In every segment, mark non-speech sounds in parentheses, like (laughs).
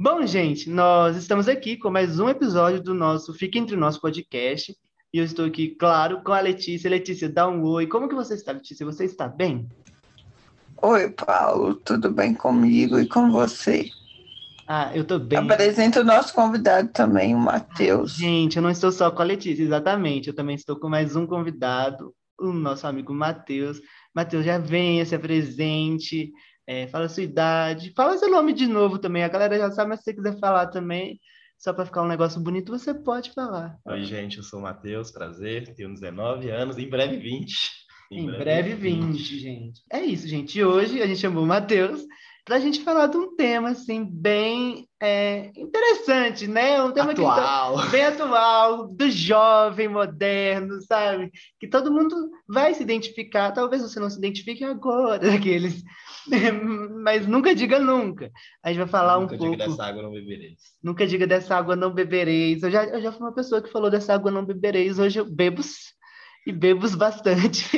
Bom, gente, nós estamos aqui com mais um episódio do nosso Fica Entre Nós podcast. E eu estou aqui, claro, com a Letícia. Letícia, dá um oi. Como que você está, Letícia? Você está bem? Oi, Paulo, tudo bem comigo e com você? Ah, eu tô bem. Apresento o nosso convidado também, o Matheus. Gente, eu não estou só com a Letícia, exatamente. Eu também estou com mais um convidado, o nosso amigo Matheus. Matheus, já venha, se apresente, é, fala a sua idade, fala seu nome de novo também. A galera já sabe, mas se você quiser falar também, só para ficar um negócio bonito, você pode falar. Oi, gente, eu sou o Matheus, prazer, tenho 19 anos, em breve 20. Em, em breve, breve 20, 20, gente. É isso, gente. Hoje a gente chamou o Matheus para a gente falar de um tema assim bem é, interessante, né? Um tema atual. Que tá bem atual, do jovem moderno, sabe? Que todo mundo vai se identificar. Talvez você não se identifique agora, aqueles, (laughs) mas nunca diga nunca. A gente vai falar nunca um pouco. Nunca diga dessa água não bebereis. Nunca diga dessa água não bebereis. Eu já, eu já fui uma pessoa que falou dessa água não bebereis. Hoje eu bebo e bebo bastante.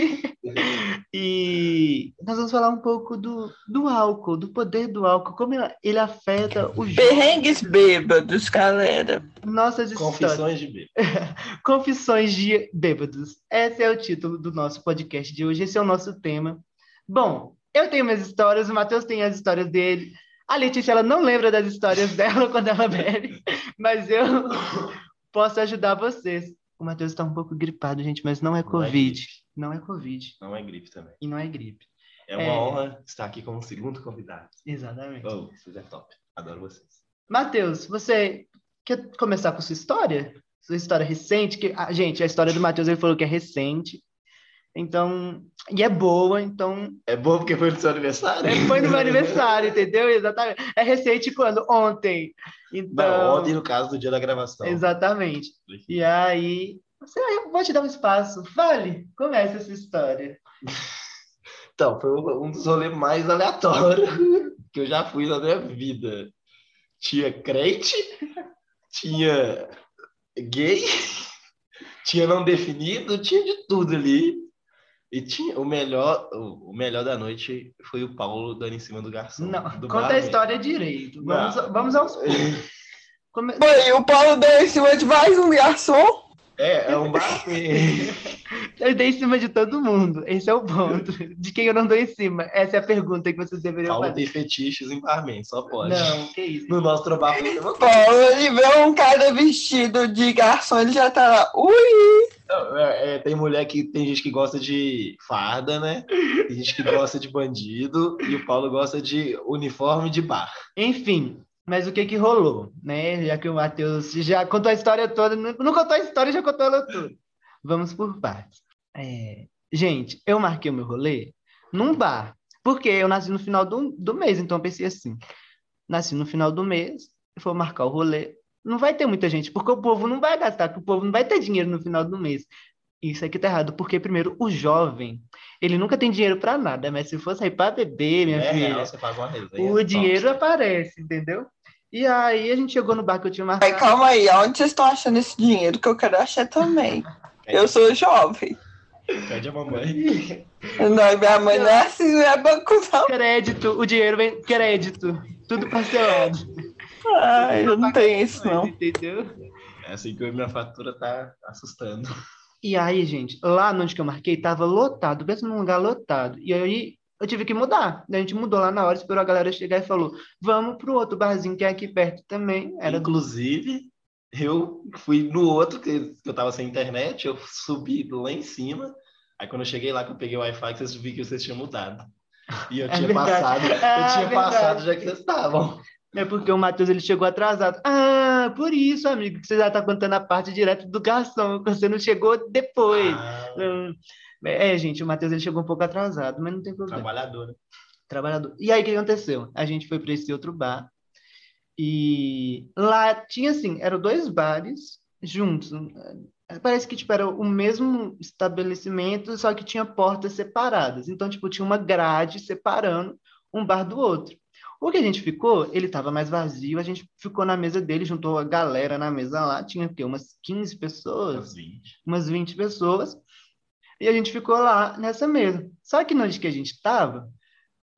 (laughs) e nós vamos falar um pouco do, do álcool, do poder do álcool, como ele afeta o jogo. Perrengues bêbados, galera. Nossas Confissões histórias. de bêbados. (laughs) Confissões de bêbados. Esse é o título do nosso podcast de hoje, esse é o nosso tema. Bom, eu tenho minhas histórias, o Matheus tem as histórias dele. A Letícia, ela não lembra das histórias (laughs) dela quando ela bebe, mas eu posso ajudar vocês. O Matheus está um pouco gripado, gente, mas não é Covid. Não é, não é Covid. Não é gripe também. E não é gripe. É uma é... honra estar aqui como segundo convidado. Exatamente. Oh, vocês é top. Adoro vocês. Matheus, você quer começar com sua história? Sua história recente? Que, ah, gente, a história do Matheus ele falou que é recente. Então, e é boa, então. É boa porque foi no seu aniversário? É, foi no meu aniversário, entendeu? Exatamente. É recente quando? Ontem. Então... Não, ontem, no caso do dia da gravação. Exatamente. E aí, você, eu vou te dar um espaço. Fale, comece essa história. Então, foi um dos rolês mais aleatórios que eu já fui na minha vida. Tinha crente, tinha gay, tinha não definido, tinha de tudo ali. E tinha o melhor, o melhor da noite foi o Paulo dando em cima do garçom. Não, do conta bar, a história direito. Vamos, vamos aos (laughs) poucos. Come... Foi, o Paulo deu em cima de mais um garçom? É, é um bar. (laughs) (laughs) eu dei em cima de todo mundo. Esse é o ponto. De quem eu não dou em cima? Essa é a pergunta que vocês deveriam Paulo fazer. tem fetiches em barman, só pode. Não, que isso. No nosso trabalho. Paulo, ele vê um cara vestido de garçom, ele já tá lá. Ui! É, é, tem mulher que tem gente que gosta de farda, né? Tem gente que gosta de bandido e o Paulo gosta de uniforme de bar. Enfim, mas o que que rolou, né? Já que o Matheus já contou a história toda, não contou a história, já contou ela tudo. Vamos por partes. É, gente, eu marquei o meu rolê num bar, porque eu nasci no final do, do mês, então eu pensei assim, nasci no final do mês, vou marcar o rolê, não vai ter muita gente, porque o povo não vai gastar, porque o povo não vai ter dinheiro no final do mês. Isso aqui tá errado, porque primeiro o jovem, ele nunca tem dinheiro para nada, mas se for sair para beber, minha é, filha, real, você faz uma resenha, o dinheiro aparece, entendeu? E aí a gente chegou no bar que eu tinha marcado. Ai, calma aí, aonde vocês estão achando esse dinheiro que eu quero achar também? (laughs) eu sou jovem. Pede a mamãe. (laughs) Não, minha mãe não é assim, não é banco não. Crédito, o dinheiro vem crédito, tudo parcelado. Ai, eu não tenho isso, não. Entendeu? É assim que minha fatura tá assustando. E aí, gente, lá onde que eu marquei, tava lotado, pensa num lugar lotado. E aí eu tive que mudar. A gente mudou lá na hora, esperou a galera chegar e falou: vamos pro outro barzinho que é aqui perto também. Era Inclusive, eu fui no outro, que eu tava sem internet, eu subi lá em cima. Aí quando eu cheguei lá, que eu peguei o Wi-Fi, que vocês viram que vocês tinham mudado. E eu É tinha verdade. passado, eu É tinha verdade. passado já que vocês estavam. É porque o Matheus ele chegou atrasado. Ah, por isso, amigo, que você já tá contando a parte direto do garçom, que você não chegou depois. Ah, Hum, É, gente, o Matheus ele chegou um pouco atrasado, mas não tem problema. trabalhador? Trabalhador. E aí, o que aconteceu? A gente foi para esse outro bar e lá tinha assim, eram dois bares juntos. Parece que tipo, era o mesmo estabelecimento, só que tinha portas separadas. Então, tipo, tinha uma grade separando um bar do outro. O que a gente ficou, ele estava mais vazio, a gente ficou na mesa dele, juntou a galera na mesa lá, tinha o quê? umas 15 pessoas, Uns 20. umas 20 pessoas, e a gente ficou lá nessa mesa. Só que onde que a gente estava,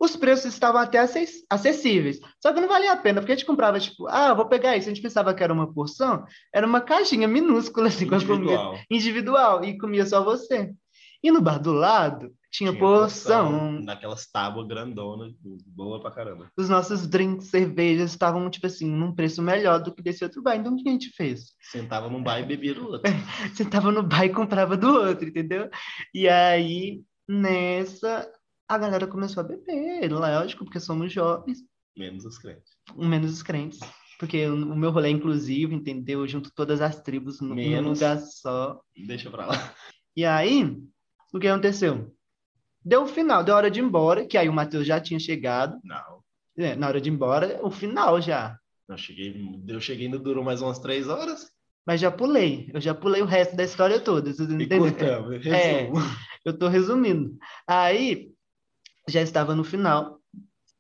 os preços estavam até acess- acessíveis. Só que não valia a pena, porque a gente comprava, tipo, ah, vou pegar isso. A gente pensava que era uma porção, era uma caixinha minúscula, assim, com a comida Individual. individual, e comia só você. E no bar do lado, tinha, Tinha porção. Naquelas tábuas grandonas, boa pra caramba. Os nossos drinks, cervejas, estavam, tipo assim, num preço melhor do que desse outro bar. Então, o que a gente fez? Sentava num bar e bebia do outro. (laughs) Você tava no bar e comprava do outro, entendeu? E aí, nessa, a galera começou a beber, lógico, porque somos jovens, Menos os crentes. menos os crentes. Porque o meu rolê é inclusivo, entendeu? Eu junto todas as tribos num Menos. lugar só. Deixa pra lá. E aí, o que aconteceu? Deu o final, deu a hora de ir embora, que aí o Matheus já tinha chegado. Não. É, na hora de ir embora, o final já. Eu cheguei, eu cheguei no durou mais umas três horas. Mas já pulei, eu já pulei o resto da história toda. Vocês entenderam? É. Eu tô resumindo. Aí, já estava no final,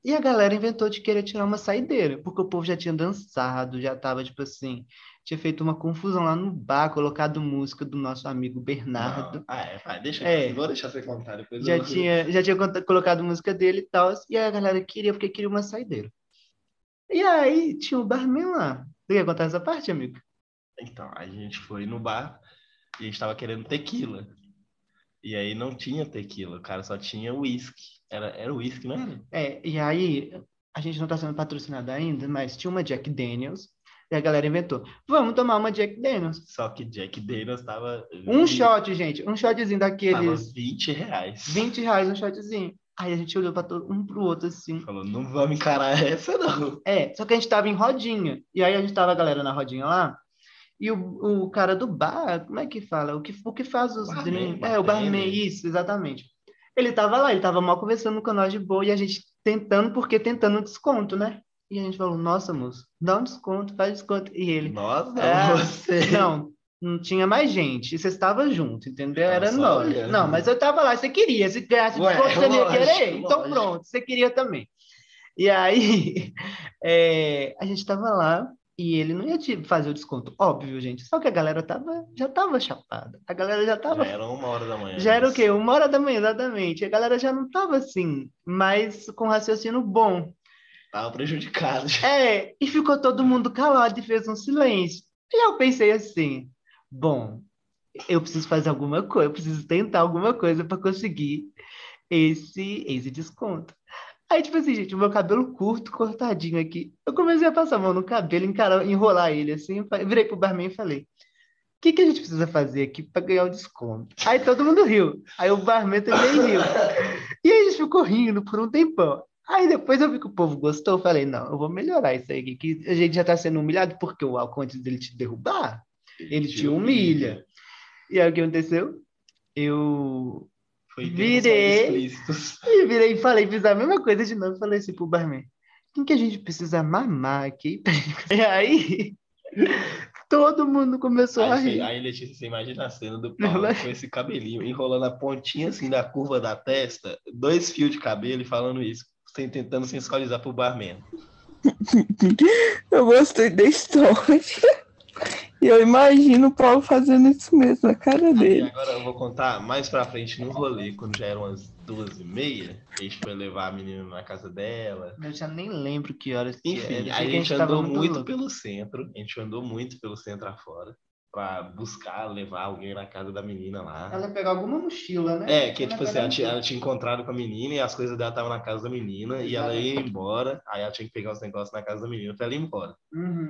e a galera inventou de querer tirar uma saideira, porque o povo já tinha dançado, já tava, tipo assim, tinha feito uma confusão lá no bar, colocado música do nosso amigo Bernardo. Não. Ah, é, vai, deixa É. Vou deixar você contar depois. Já eu- tinha, já tinha colocado música dele e tal, e a galera queria, porque queria uma saideira. E aí, tinha o barman lá. Você quer contar essa parte, amigo? Então, a gente foi no bar e a gente tava querendo tequila. E aí não tinha tequila, o cara só tinha uísque. Era, era uísque, era? É, e aí, a gente não tá sendo patrocinado ainda, mas tinha uma Jack Daniels, e a galera inventou, vamos tomar uma Jack Daniels. Só que Jack Daniels tava. Um shot, gente, um shotzinho Tava daqueles 20 reais. 20 reais um shotzinho. Aí a gente olhou para todo um pro outro assim. Falou, não vamos encarar (laughs) essa, não. É, só que a gente tava em rodinha. E aí a gente tava a galera na rodinha lá. E o, o cara do bar, como é que fala? O que, o que faz os Barman, drinks? É, o barman, isso, exatamente. Ele tava lá, ele tava mal conversando com nós de boa e a gente tentando, porque tentando um desconto, né? E a gente falou, nossa, moço, dá um desconto, faz desconto. E ele, Nossa, É. você. Não, não tinha mais gente. E você estava junto, entendeu? Era nós. olhando. Não, mas eu tava lá, você queria. Se ganhasse Ué, desconto, você ia querer? Então lógico. pronto, você queria também. E aí, (laughs) é, a gente tava lá e ele não ia te fazer o desconto, óbvio, gente. Só que a galera tava, já tava chapada. A galera já tava Já era uma hora da manhã. já era o quê? Uma hora da manhã, exatamente. A galera já não tava assim, mas com raciocínio bom. Tava prejudicado. É, e ficou todo mundo calado e fez um silêncio. E eu pensei assim: bom, eu preciso fazer alguma coisa, eu preciso tentar alguma coisa para conseguir esse, esse desconto. Aí, tipo assim, gente, o meu cabelo curto, cortadinho aqui. Eu comecei a passar a mão no cabelo, encarar, enrolar ele assim. eu virei pro barman e falei: o que, que a gente precisa fazer aqui para ganhar o desconto? Aí todo mundo riu. Aí o barman também riu. E aí a gente ficou rindo por um tempão. Aí depois eu vi que o povo gostou, eu falei, não, eu vou melhorar isso aí, que a gente já tá sendo humilhado, porque o álcool antes dele te derrubar, ele te humilha. E aí o que aconteceu? Eu Foi Virei. E virei e falei, fiz a mesma coisa de novo, falei assim pro barman, quem que a gente precisa mamar aqui? (laughs) E aí todo mundo começou a Aí, rir. aí, Letícia, você imagina a cena do Paulo com esse cabelinho, enrolando a pontinha assim da curva da testa, dois fios de cabelo e falando isso, sem, tentando sensualizar pro barman. (laughs) Eu gostei da história. E eu imagino o Paulo fazendo isso mesmo na cara E dele. agora eu vou contar mais pra frente no rolê, quando já eram umas duas e meia, a gente foi levar a menina na casa dela. Eu já nem lembro que horas que Enfim, era. aí a gente tava andou muito louco. pelo centro, a gente andou muito pelo centro afora, pra buscar levar alguém na casa da menina lá. Ela ia pegar alguma mochila, né? É, que Ela tipo assim, ela tinha, ela tinha encontrado com a menina e as coisas dela estavam na casa da menina e ela ia embora, aí ela tinha que pegar os negócios na casa da menina pra ela ir embora. Uhum.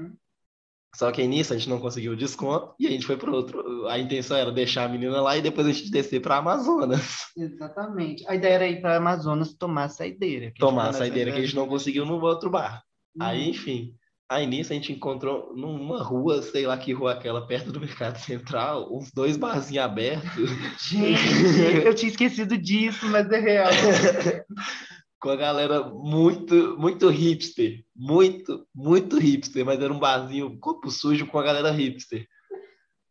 Só que aí nisso a gente não conseguiu o desconto e a gente foi pro outro. A intenção era deixar a menina lá e depois a gente descer pra Amazonas. (laughs) Exatamente. A ideia era ir para Amazonas tomar a saideira. Tomar a saideira que a gente não conseguiu no outro bar. Uhum. Aí, enfim. Aí nisso a gente encontrou numa rua, sei lá que rua aquela, perto do Mercado Central, uns dois barzinhos abertos. (laughs) Gente, eu tinha esquecido disso, mas é real. (laughs) com a galera muito, muito hipster. Muito, muito hipster, mas era um barzinho corpo sujo com a galera hipster.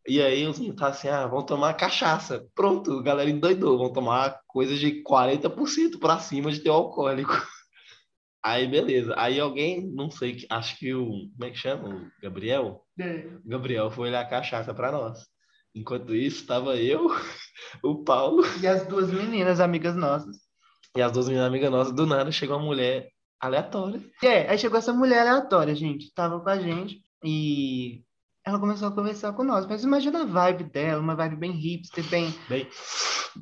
E aí os meninos tá assim, ah, vão tomar cachaça. Pronto, a galera endoidou, vão tomar coisa de 40% pra cima de teu alcoólico. (laughs) Aí, beleza. Aí alguém, não sei, acho que o. Como é que chama? O Gabriel? É. Gabriel foi olhar a cachaça pra nós. Enquanto isso, tava eu, (laughs) o Paulo E as duas meninas, amigas nossas. E as duas meninas amigas nossas, do nada, chegou uma mulher aleatória. É, aí chegou essa mulher aleatória, gente. Tava com a gente e ela começou a conversar com nós. Mas imagina a vibe dela, uma vibe bem hipster, bem. Bem,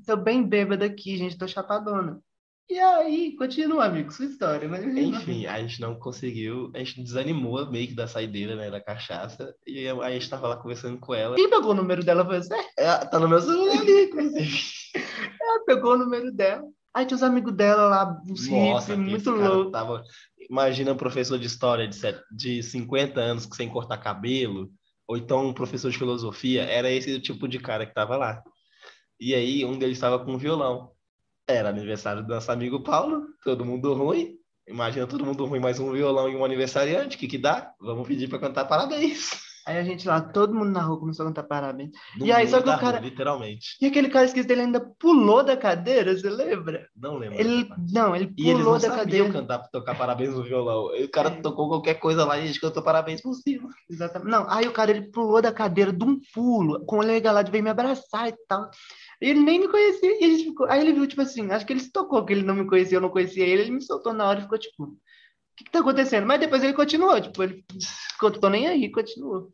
Tô bem bêbada aqui, gente, tô chapadona. E aí, continua, amigo, sua história. Mas... enfim, a gente não conseguiu, a gente desanimou meio que da saideira, né, da cachaça. E aí a gente tava lá conversando com ela. Quem pegou o número dela foi você? É, tá no meu celular ali, inclusive. (laughs) Ela pegou o número dela. Aí tinha os amigos dela lá, uns Nossa, que muito louco. Tava... Imagina um professor de história de, set- de 50 anos sem cortar cabelo, ou então um professor de filosofia, era esse o tipo de cara que tava lá. E aí um deles estava com um violão. Era aniversário do nosso amigo Paulo, todo mundo ruim. Imagina todo mundo ruim, mais um violão e um aniversariante, o que que dá? Vamos pedir para cantar parabéns. Aí a gente lá, todo mundo na rua começou a cantar parabéns. No E aí, só que o cara- rua, literalmente. E aquele cara esquisito, ele ainda pulou da cadeira, você lembra? Não lembro. Ele, parte. não, ele E eles pulou não da cadeira. cantar, tocar parabéns no violão. E o (laughs) cara É. tocou qualquer coisa lá e a gente cantou parabéns por cima. Exatamente. Não, aí o cara ele pulou da cadeira de um pulo, com o legalado veio me abraçar e tal. E ele nem me conhecia. E a gente ficou... Aí ele viu, tipo assim, acho que ele se tocou que ele não me conhecia, eu não conhecia ele, ele me soltou na hora e ficou tipo, que, que tá acontecendo? Mas depois ele continuou, tipo, ele tô nem aí, continuou.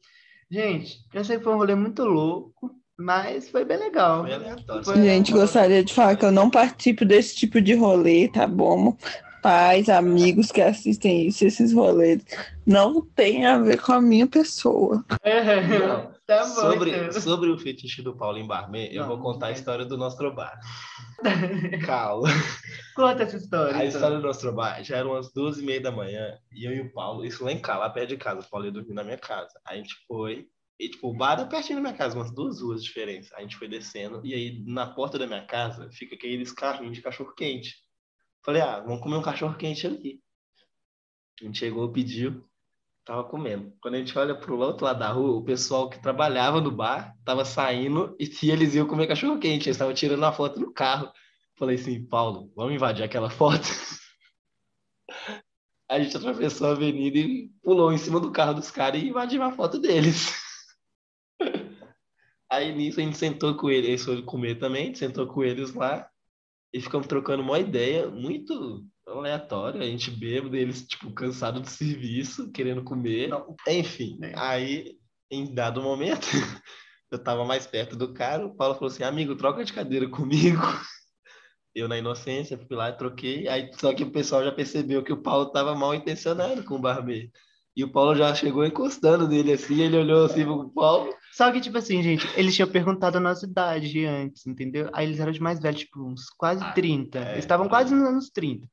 Gente, eu sei que foi um rolê muito louco, mas foi bem legal. Foi aleatório. Foi- Gente, gostaria de falar que eu não participo desse tipo de rolê, tá bom? Pais, amigos que assistem isso, esses rolês, não tem a ver com a minha pessoa. É, Não, tá bom. sobre, então. sobre o fetiche do Paulo em Barman, eu vou contar a história do nosso bar. (laughs) Calma. Conta essa história. A então. história do nosso bar já eram umas 12 e meia da manhã, e eu e o Paulo, isso lá em casa, lá perto de casa, o Paulo ia dormir na minha casa. A gente foi, e tipo, o bar é pertinho da minha casa, umas duas ruas diferentes. A gente foi descendo, e aí na porta da minha casa fica aqueles carrinhos de cachorro-quente. Falei, ah, vamos comer um cachorro-quente ali. A gente chegou, pediu, tava comendo. Quando a gente olha pro outro lado da rua, o pessoal que trabalhava no bar tava saindo e (laughs) eles iam comer cachorro-quente. Eles estavam tirando a foto no carro. Falei assim, Paulo, vamos invadir aquela foto? (laughs) A gente atravessou a avenida e pulou em cima do carro dos caras e invadiu a foto deles. (laughs) Aí nisso a gente sentou com eles, eles foram comer também, a gente sentou com eles lá e ficamos trocando uma ideia muito aleatória. A gente bêbado, eles, tipo, cansados do serviço, querendo comer. Enfim, É. aí, em dado momento, (laughs) eu tava mais perto do cara, o Paulo falou assim, amigo, troca de cadeira comigo. (laughs) Eu, na inocência, fui lá e troquei. Aí, só que o pessoal já percebeu que o Paulo tava mal intencionado com o barbeiro. E o Paulo já chegou encostando nele assim, ele olhou assim pro Paulo. Só que, tipo assim, gente, eles tinham perguntado a nossa idade antes, entendeu? Aí eles eram de mais velhos, tipo, uns quase Ah, 30. é, eles estavam por quase nos anos 30.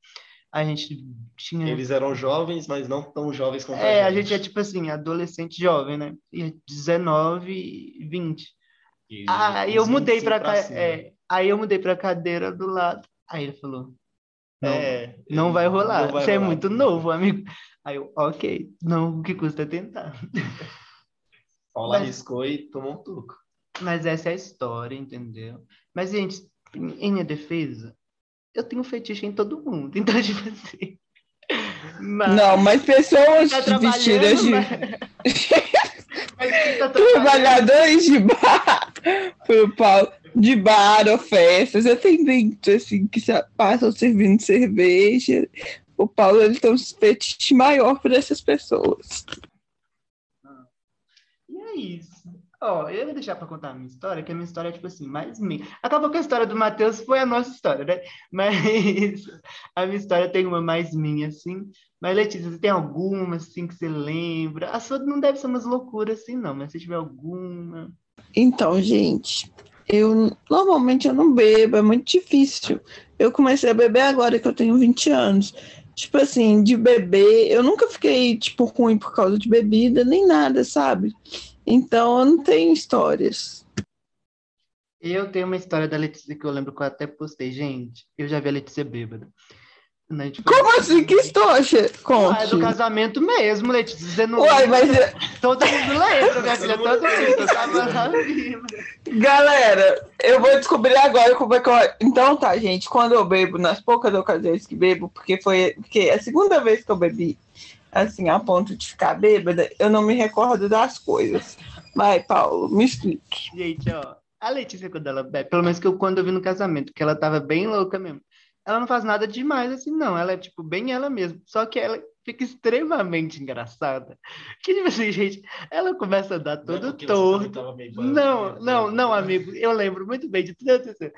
Aí a gente tinha. Eles eram jovens, mas não tão jovens quanto É, a a gente. gente é tipo assim, adolescente jovem, né? E 19 e 20. E Aí eu mudei 25 pra cá. É, aí eu mudei pra cadeira do lado. Aí ele falou: Não, É, não ele- vai rolar. não vai Você é rolar. muito novo, amigo. Aí eu, ok, não, o que custa é tentar. (laughs) Paulo Mas- arriscou e tomou um toco. Mas essa é a história, entendeu? Mas, gente, em minha defesa, eu tenho fetiche em todo mundo. (laughs) Então, tipo assim. Mas, Não, mas pessoas tá vestidas de. mas- (laughs) mas tá Trabalhadores de bar, pro Paulo, de bar ou festas, atendentes assim, que sa- passam servindo cerveja. O Paulo ele tem um fetiche maior por essas pessoas. E é isso. Ó, eu ia deixar pra contar a minha história, que a minha história é, tipo assim, mais minha. Acabou que a história do Matheus foi a nossa história, né? Mas (laughs) a minha história tem uma mais minha, assim. Mas, Letícia, você tem alguma, assim, que você lembra? A sua não deve ser umas loucuras, assim, não. Mas se tiver alguma... Então, gente, eu normalmente eu não bebo, é muito difícil. Eu comecei a beber agora que eu tenho 20 anos. Tipo assim, de beber, eu nunca fiquei, tipo, ruim por causa de bebida, nem nada, sabe? Então eu não tenho histórias. Eu tenho uma história da Letícia que eu lembro que eu até postei. Gente, eu já vi a Letícia bêbada. Né, tipo, Como assim? Que história? Ah, é Conte. do casamento mesmo, Letícia. Você não... Uai, mas é, Todo mundo lembra, minha filha. Todo mundo. Tava. (laughs) Galera, eu vou descobrir agora como é que eu. Então tá, gente, quando eu bebo, nas poucas ocasiões que bebo, porque foi porque é a segunda vez que eu bebi, assim, a ponto de ficar bêbada, eu não me recordo das coisas. Vai, Paulo, me explique. Gente, ó. A Letícia, quando ela bebe, pelo menos que eu, quando eu vi no casamento, que ela tava bem louca mesmo. Ela não faz nada demais assim, não. Ela é, tipo, bem ela mesma. Só que ela fica extremamente engraçada. (laughs) Que, tipo assim, gente, ela começa a dar todo é torto. Não, não, não, amigo. Eu lembro muito bem de tudo acontecendo.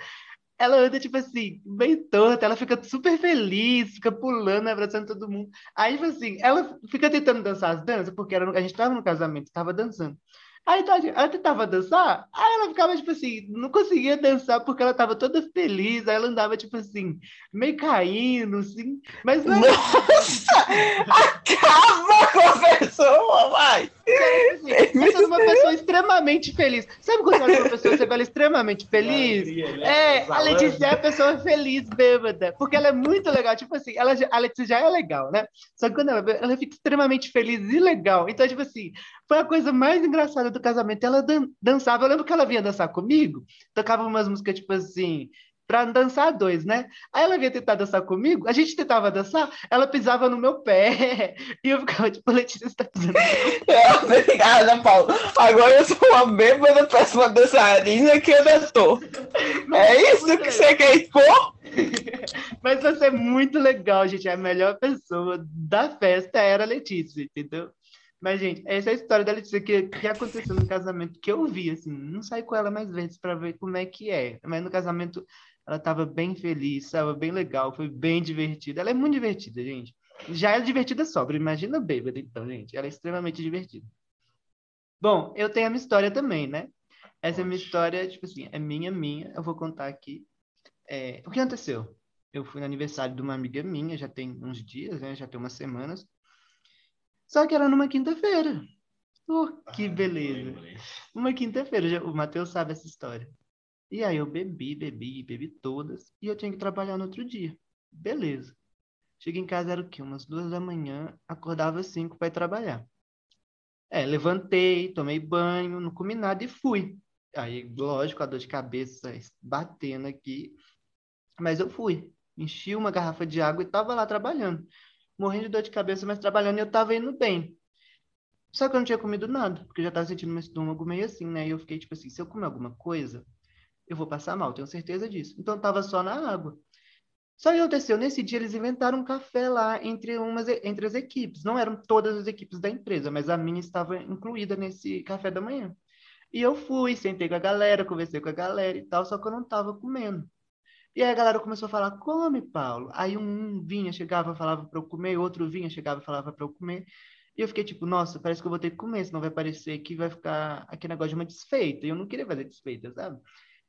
Ela anda, tipo assim, bem torta, ela fica super feliz, fica pulando, abraçando todo mundo. Aí, tipo assim, ela fica tentando dançar as danças, porque era, a gente tava no casamento, tava dançando. Aí tá, ela tentava dançar, aí ela ficava, tipo assim, não conseguia dançar porque ela tava toda feliz, aí ela andava, tipo assim, meio caindo, assim, mas não... Nossa! (laughs) Acaba com a pessoa, vai! Você é uma pessoa extremamente feliz. Sabe quando você é uma pessoa, você ela extremamente feliz? Alegria, né? É, a Letícia é a pessoa feliz, bêbada, porque ela é muito legal, tipo assim, ela, a Letícia já é legal, né? Só que quando ela, ela fica extremamente feliz e legal. Então, tipo assim, foi a coisa mais engraçada do casamento. Ela dan- dançava, eu lembro que ela vinha dançar comigo, tocava umas músicas, tipo assim, pra dançar dois, né? Aí ela vinha tentar dançar comigo, a gente tentava dançar, ela pisava no meu pé, (laughs) e eu ficava, tipo, Letícia, você tá pisando É, (laughs) Obrigada, Paulo. Agora eu sou uma bêbada péssima dançarina que eu não tô. É isso que você quer expor? (laughs) Mas você é muito legal, gente. A melhor pessoa da festa era a Letícia, entendeu? Mas, gente, essa é a história da Letícia que, que aconteceu no casamento que eu vi, assim. Não saí com ela mais vezes para ver como é que é. Mas no casamento ela estava bem feliz, estava bem legal, foi bem divertida. Ela é muito divertida, gente. Já é divertida sobra, imagina bêbada, então, gente. Ela é extremamente divertida. Bom, eu tenho a minha história também, né? Essa é minha história, tipo assim, é minha, minha. Eu vou contar aqui. É, o que aconteceu? Eu fui no aniversário de uma amiga minha, já tem uns dias, né? Já tem umas semanas. Só que era numa quinta-feira. Oh, que beleza. Uma quinta-feira, o Matheus sabe essa história. E aí eu bebi, bebi, bebi todas. E eu tinha que trabalhar no outro dia. Beleza. Cheguei em casa, era o quê? Umas duas da manhã, acordava às cinco para ir trabalhar. É, levantei, tomei banho, não comi nada e fui. Aí, lógico, a dor de cabeça batendo aqui. Mas eu fui. Enchi uma garrafa de água e tava lá trabalhando. Morrendo de dor de cabeça, mas trabalhando e eu tava indo bem. Só que eu não tinha comido nada, porque eu já tava sentindo meu estômago meio assim, né? E eu fiquei tipo assim, se eu comer alguma coisa, eu vou passar mal, tenho certeza disso. Então eu tava só na água. Só que aconteceu, nesse dia eles inventaram um café lá entre, umas, entre as equipes. Não eram todas as equipes da empresa, mas a minha estava incluída nesse café da manhã. E eu fui, sentei com a galera, conversei com a galera e tal, só que eu não tava comendo. E aí a galera começou a falar, come, Paulo. Aí um vinha, chegava, falava para eu comer, outro vinha, chegava, falava para eu comer. E eu fiquei tipo, nossa, parece que eu vou ter que comer, senão vai parecer que vai ficar aquele negócio de uma desfeita. E eu não queria fazer desfeita, sabe?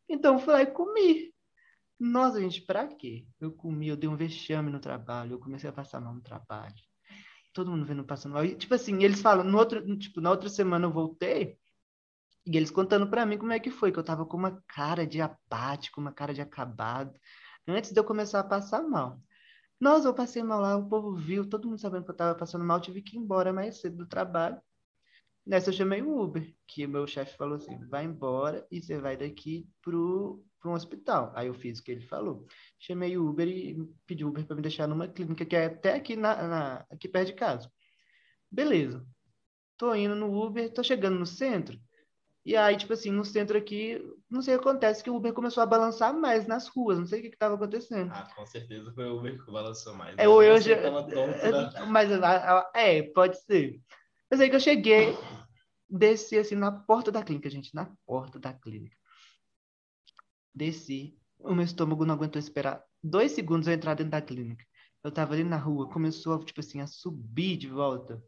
Então eu fui lá e comi. Nossa, gente, pra quê? Eu comi, eu dei um vexame no trabalho, eu comecei a passar mal no trabalho. Todo mundo vendo passando mal. E, tipo assim, eles falam, no outro, tipo, na outra semana eu voltei, e eles contando pra mim como é que foi, que eu tava com uma cara de apático, uma cara de acabado, antes de eu começar a passar mal. Nossa, eu passei mal lá, o povo viu, todo mundo sabendo que eu tava passando mal, tive que ir embora mais cedo do trabalho. Nessa eu chamei o Uber, que o meu chefe falou assim, vai embora e você vai daqui pro, pro um hospital. Aí eu fiz o que ele falou. Chamei o Uber e pedi o Uber para me deixar numa clínica que é até aqui, na, na- aqui perto de casa. Beleza. Tô indo no Uber, tô chegando no centro. E aí, tipo assim, no centro aqui, não sei o que acontece, que o Uber começou a balançar mais nas ruas, não sei o que que tava acontecendo. Ah, com certeza foi o Uber que balançou mais. É, eu Você já. né? Mas, é, pode ser. Mas aí que eu cheguei, desci assim na porta da clínica, gente, na porta da clínica. Desci, o meu estômago não aguentou esperar dois segundos eu entrar dentro da clínica. Eu tava ali na rua, começou, a, tipo assim, a subir de volta.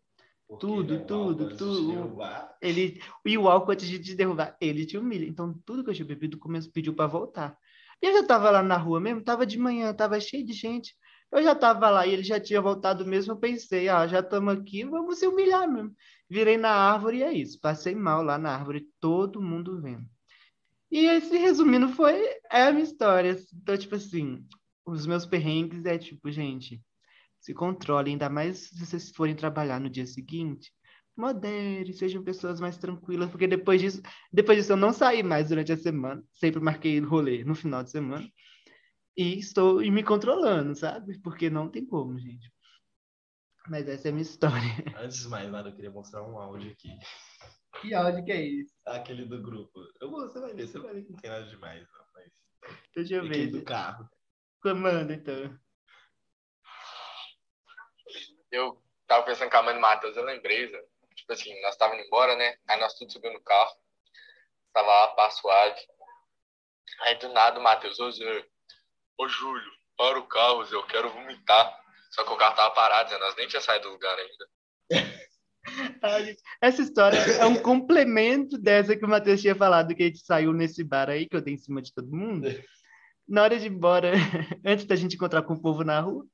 Porque, Tudo, o tudo, tudo. Ele, e o álcool antes de te derrubar, ele te humilha. Então, tudo que eu tinha bebido começou, pediu para voltar. E eu já tava lá na rua mesmo, tava de manhã, tava cheio de gente. Eu já tava lá e ele já tinha voltado mesmo. Eu pensei, ah, já estamos aqui, vamos se humilhar mesmo. Virei na árvore e é isso. Passei mal lá na árvore, todo mundo vendo. E esse, resumindo, foi é a minha história. Então, tipo assim, os meus perrengues é tipo, gente, se controlem, ainda mais se vocês forem trabalhar no dia seguinte modere, sejam pessoas mais tranquilas, porque depois disso, depois disso eu não saí mais durante a semana, sempre marquei rolê no final de semana, e estou e me controlando, sabe? Porque não tem como, gente. Mas essa é a minha história. (laughs) Antes de mais nada, eu queria mostrar um áudio aqui. Que áudio que é isso? Aquele do grupo. Eu vou, você vai ver, você vai ver que não tem nada demais, não, mas. Deixa eu Aquele do ver. carro. Comanda, então. Eu tava pensando com a mãe do Matheus, eu lembrei, Zé. tipo assim, nós tava indo embora, né? Aí nós tudo subindo no carro. Tava lá, pá, suave. Aí do nada o Matheus, ô Zé, ô Júlio, para o carro, Zé, eu quero vomitar. Só que o carro tava parado, nós nem tinha saído do lugar ainda. (laughs) Essa história é um complemento dessa que o Matheus tinha falado, que a gente saiu nesse bar aí, que eu dei em cima de todo mundo. Na hora de ir embora, (laughs) antes da gente encontrar com o povo na rua,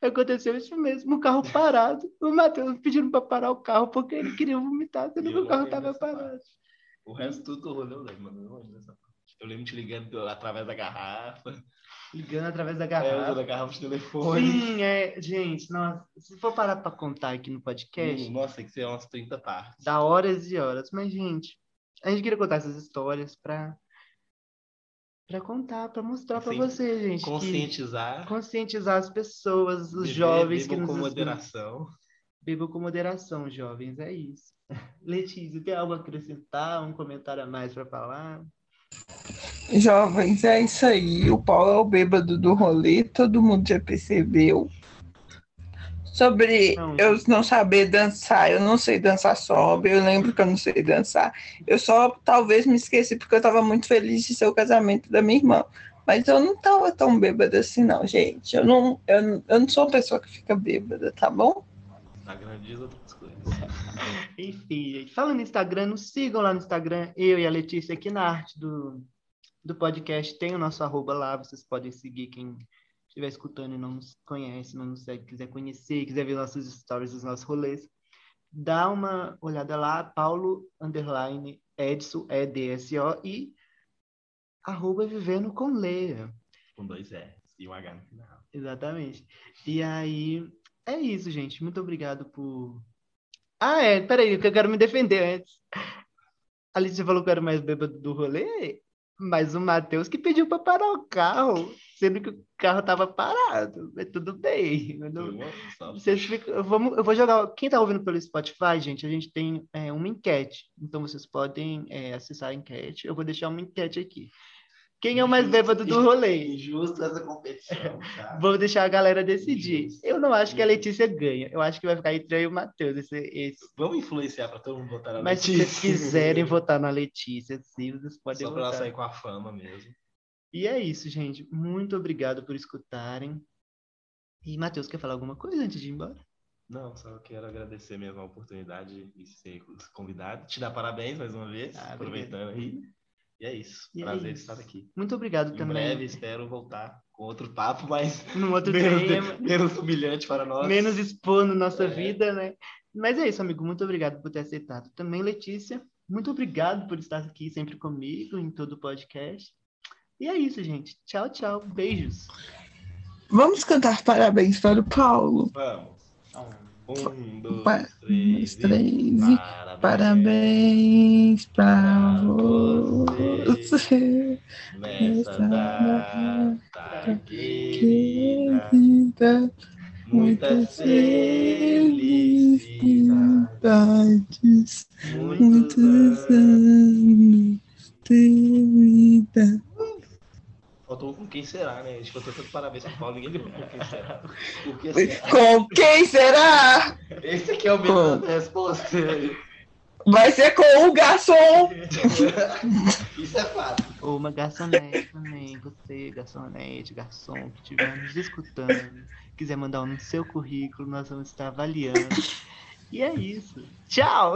aconteceu isso mesmo, o carro parado. O Matheus pedindo para parar o carro porque ele queria vomitar, sendo que o carro estava parado. O resto tudo eu lembro, mano. Eu lembro parte. Te ligando através da garrafa. Ligando através da É, garrafa. usando a garrafa de telefone. Sim, é, gente, nossa, se for parar para contar aqui no podcast, Hum, Nossa, tem que ser umas 30 partes. dá horas e horas. Mas, gente, a gente queria contar essas histórias para para contar, para mostrar para Sim. você, gente, Conscientizar. conscientizar as pessoas, os beber, jovens que bebam nos com escutam. moderação. Bebam com moderação, jovens, é isso. (laughs) Letícia, tem algo a acrescentar, um comentário a mais para falar? Jovens, é isso aí. O Paulo é o bêbado do rolê, todo mundo já percebeu. Sobre Não. eu não saber dançar, eu não sei dançar sóbrio, eu lembro que eu não sei dançar. Eu só talvez me esqueci porque eu estava muito feliz de ser o casamento da minha irmã. Mas eu não estava tão bêbada assim, não, gente. Eu não, eu, não- eu não sou uma pessoa que fica bêbada, tá bom? Na grandeza outras coisas. Enfim, gente, falando no Instagram, nos sigam lá no Instagram, eu e a Letícia aqui na arte do, do podcast, tem o nosso arroba lá, vocês podem seguir quem estiver escutando e não nos conhece, não nos segue, quiser conhecer, quiser ver nossos stories dos nossos rolês, dá uma olhada lá, Paulo, underline, Edson, E-D-S-O, e arroba vivendo com Leia. Com dois S e um H no final. Exatamente. E aí, é isso, gente. Muito obrigado por. Ah, é, peraí, que eu quero me defender antes. A Alice falou que eu era mais bêbado do rolê, mas o Matheus que pediu para parar o carro, sendo que o carro tava parado. Mas tudo bem. eu não- só. Vocês ficam- vamos, eu vou jogar. Quem tá ouvindo pelo Spotify, gente, a gente tem é, uma enquete. Então vocês podem é, acessar a enquete. Eu vou deixar uma enquete aqui. Quem é o mais bêbado do rolê? Injusto essa competição, tá? (laughs) Vou deixar a galera decidir. Justo. Eu não acho que a Letícia ganha. Eu acho que vai ficar entre eu e o Matheus. Esse, esse. Vamos influenciar pra todo mundo votar na Mas se Letícia. vocês quiserem (laughs) votar na Letícia, sim, vocês podem Só pra ela votar. sair com a fama mesmo. E é isso, gente. Muito obrigado por escutarem. E, Matheus, quer falar alguma coisa antes de ir embora? Não, só quero agradecer mesmo a oportunidade de ser convidado. Te dar parabéns mais uma vez, Ah, aproveitando aí. E é isso. E é Prazer isso. estar aqui. Muito obrigado Em também. breve espero voltar com outro papo, mas (laughs) Num outro (laughs) menos, tema. (laughs) menos humilhante para nós. menos expondo nossa É. vida, né? Mas é isso, amigo. Muito obrigado por ter aceitado. Também, Letícia, muito obrigado por estar aqui sempre comigo em todo o podcast. E é isso, gente. Tchau, tchau. Beijos. Vamos cantar parabéns para o Paulo. Vamos. Um, dois, três, e parabéns. Parabéns para você. Nessa data querida, muitas felicidades, muitos anos de vida. Faltou com quem será, né? A gente cantou tanto parabéns pro Paulo, ninguém lembrou com quem será. Por que será? Com quem será? Esse aqui é o mesmo da resposta. Vai ser com o garçom. (laughs) Isso é fato. Ou uma garçonete também. Você, garçonete, garçom, que estiver nos escutando, quiser mandar um no seu currículo, nós vamos estar avaliando. E é isso. Tchau!